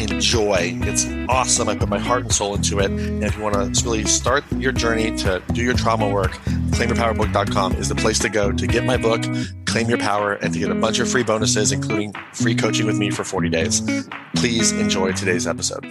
enjoy. It's awesome. I put my heart and soul into it. And if you want to really start your journey to do your trauma work, claimyourpowerbook.com is the place to go to get my book, Claim Your Power, and to get a bunch of free bonuses, including free coaching with me for 40 days. Please enjoy today's episode.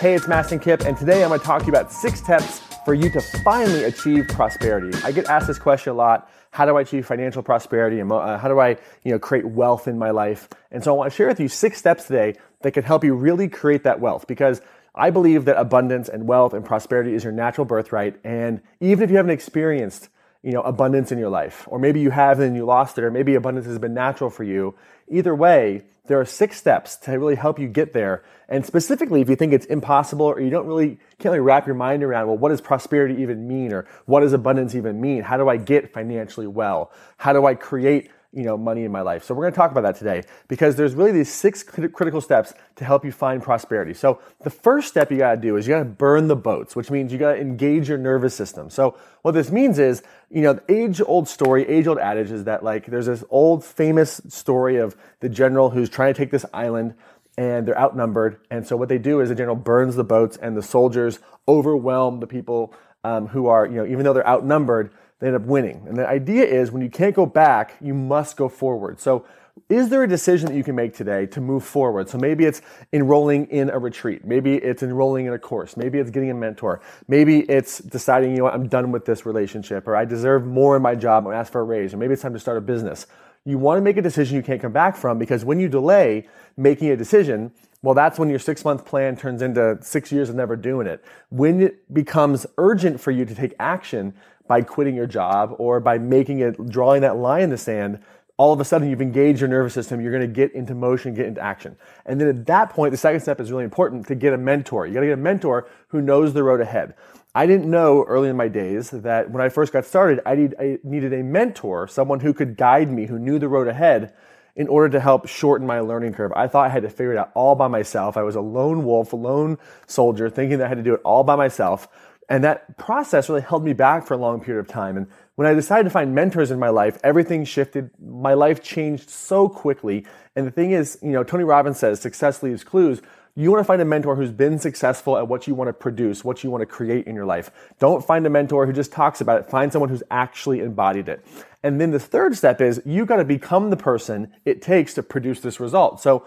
Hey, it's Mastin Kipp, and today I'm going to talk to you about six steps for you to finally achieve prosperity. I get asked this question a lot how do I achieve financial prosperity and uh, how do I, you know, create wealth in my life? And so I want to share with you six steps today that can help you really create that wealth because I believe that abundance and wealth and prosperity is your natural birthright. And even if you haven't experienced, you know, abundance in your life, or maybe you have and you lost it, or maybe abundance has been natural for you, either way, there are six steps to really help you get there. And specifically, if you think it's impossible or you don't really, can't really wrap your mind around, well, what does prosperity even mean? Or what does abundance even mean? How do I get financially well? How do I create you know, money in my life. So we're going to talk about that today because there's really these six critical steps to help you find prosperity. So the first step you got to do is you got to burn the boats, which means you got to engage your nervous system. So what this means is, you know, the age old story, age old adage is that like there's this old famous story of the general who's trying to take this island and they're outnumbered. And so what they do is the general burns the boats and the soldiers overwhelm the people um, who are, you know, even though they're outnumbered, they end up winning. And the idea is when you can't go back, you must go forward. So, is there a decision that you can make today to move forward? So maybe it's enrolling in a retreat. Maybe it's enrolling in a course. Maybe it's getting a mentor. Maybe it's deciding, you know what, I'm done with this relationship or I deserve more in my job. I'm ask for a raise. Or maybe it's time to start a business. You want to make a decision you can't come back from because when you delay making a decision, well, that's when your six month plan turns into six years of never doing it. When it becomes urgent for you to take action, by quitting your job or by making it, drawing that line in the sand, all of a sudden you've engaged your nervous system, you're gonna get into motion, get into action. And then at that point, the second step is really important to get a mentor. You gotta get a mentor who knows the road ahead. I didn't know early in my days that when I first got started, I needed a mentor, someone who could guide me, who knew the road ahead in order to help shorten my learning curve. I thought I had to figure it out all by myself. I was a lone wolf, a lone soldier, thinking that I had to do it all by myself. And that process really held me back for a long period of time. And when I decided to find mentors in my life, everything shifted. My life changed so quickly. And the thing is, you know, Tony Robbins says success leaves clues. You want to find a mentor who's been successful at what you want to produce, what you want to create in your life. Don't find a mentor who just talks about it. Find someone who's actually embodied it. And then the third step is you got to become the person it takes to produce this result. So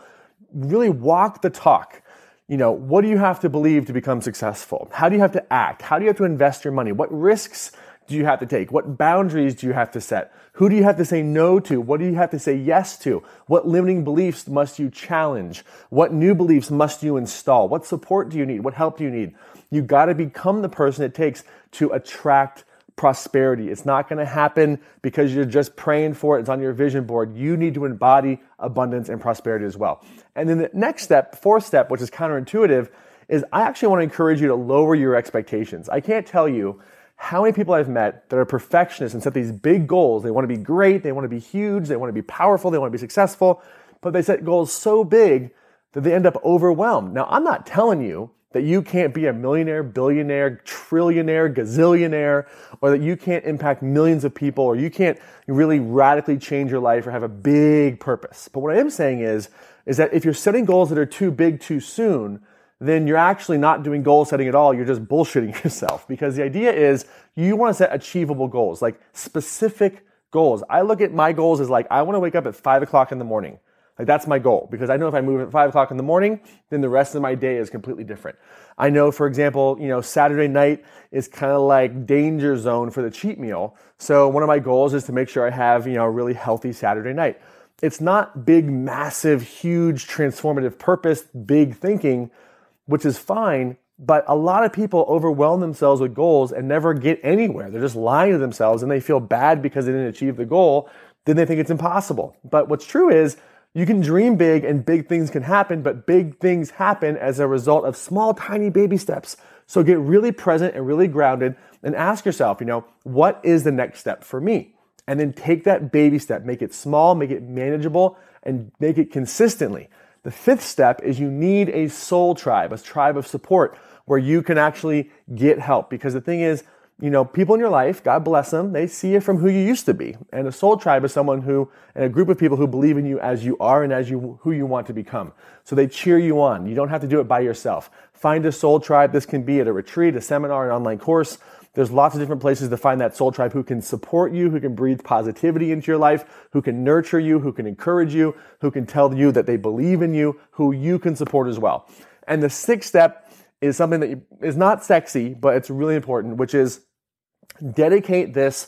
really walk the talk you know, what do you have to believe to become successful? How do you have to act? How do you have to invest your money? What risks do you have to take? What boundaries do you have to set? Who do you have to say no to? What do you have to say yes to? What limiting beliefs must you challenge? What new beliefs must you install? What support do you need? What help do you need? You got to become the person it takes to attract prosperity. It's not going to happen because you're just praying for it. It's on your vision board. You need to embody abundance and prosperity as well. And then the next step, fourth step, which is counterintuitive, is I actually want to encourage you to lower your expectations. I can't tell you how many people I've met that are perfectionists and set these big goals. They want to be great, they want to be huge, they want to be powerful, they want to be successful, but they set goals so big that they end up overwhelmed. Now, I'm not telling you that you can't be a millionaire, billionaire, trillionaire, gazillionaire, or that you can't impact millions of people, or you can't really radically change your life or have a big purpose. But what I am saying is, is that if you're setting goals that are too big too soon, then you're actually not doing goal setting at all. You're just bullshitting yourself because the idea is you want to set achievable goals, like specific goals. I look at my goals as like, I want to wake up at five o'clock in the morning. Like that's my goal because I know if I move at five o'clock in the morning, then the rest of my day is completely different. I know, for example, you know, Saturday night is kind of like danger zone for the cheat meal. So one of my goals is to make sure I have, you know, a really healthy Saturday night. It's not big, massive, huge, transformative purpose, big thinking, which is fine. But a lot of people overwhelm themselves with goals and never get anywhere. They're just lying to themselves and they feel bad because they didn't achieve the goal. Then they think it's impossible. But what's true is you can dream big and big things can happen, but big things happen as a result of small, tiny baby steps. So get really present and really grounded and ask yourself, you know, what is the next step for me? And then take that baby step, make it small, make it manageable, and make it consistently. The fifth step is you need a soul tribe, a tribe of support where you can actually get help. Because the thing is, you know, people in your life, God bless them, they see you from who you used to be. And a soul tribe is someone who, and a group of people who believe in you as you are and as you, who you want to become. So they cheer you on. You don't have to do it by yourself. Find a soul tribe. This can be at a retreat, a seminar, an online course. There's lots of different places to find that soul tribe who can support you, who can breathe positivity into your life, who can nurture you, who can encourage you, who can tell you that they believe in you, who you can support as well. And the sixth step is something that is not sexy, but it's really important, which is Dedicate this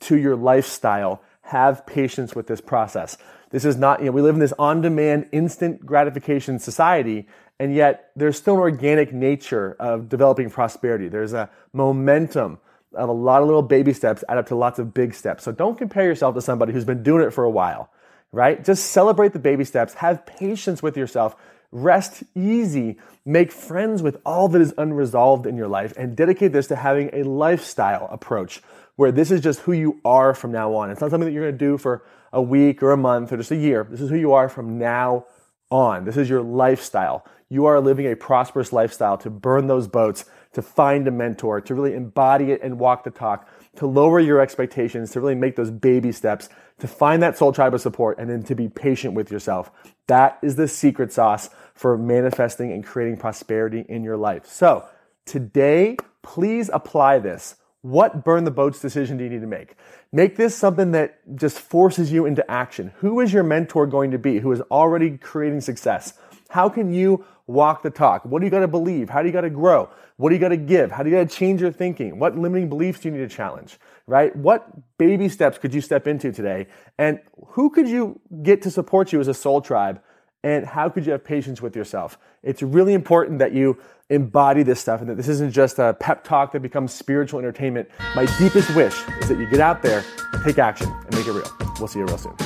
to your lifestyle. Have patience with this process. This is not, you know, we live in this on demand, instant gratification society, and yet there's still an organic nature of developing prosperity. There's a momentum of a lot of little baby steps add up to lots of big steps. So don't compare yourself to somebody who's been doing it for a while, right? Just celebrate the baby steps. Have patience with yourself. Rest easy. Make friends with all that is unresolved in your life and dedicate this to having a lifestyle approach where this is just who you are from now on. It's not something that you're going to do for a week or a month or just a year. This is who you are from now on. This is your lifestyle. You are living a prosperous lifestyle to burn those boats, to find a mentor, to really embody it and walk the talk, to lower your expectations, to really make those baby steps, to find that soul tribe of support, and then to be patient with yourself. That is the secret sauce for manifesting and creating prosperity in your life. So today, please apply this. What burn the boats decision do you need to make? Make this something that just forces you into action. Who is your mentor going to be who is already creating success? How can you walk the talk? What do you got to believe? How do you got to grow? What do you got to give? How do you got to change your thinking? What limiting beliefs do you need to challenge? Right? What baby steps could you step into today? And who could you get to support you as a soul tribe? And how could you have patience with yourself? It's really important that you embody this stuff and that this isn't just a pep talk that becomes spiritual entertainment. My deepest wish is that you get out there, take action, and make it real. We'll see you real soon.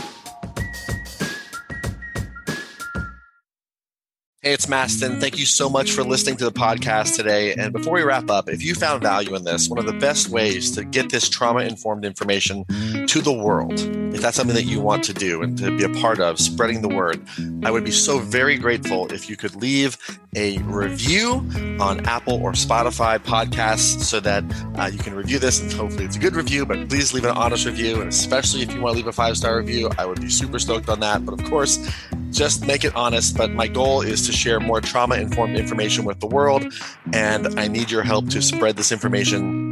Hey, it's Mastin. Thank you so much for listening to the podcast today. And before we wrap up, if you found value in this, one of the best ways to get this trauma informed information to the world, if that's something that you want to do and to be a part of, spreading the word, I would be so very grateful if you could leave a review on Apple or Spotify podcasts so that uh, you can review this and hopefully it's a good review, but please leave an honest review. And especially if you want to leave a five star review, I would be super stoked on that. But of course, just make it honest. But my goal is to share more trauma informed information with the world. And I need your help to spread this information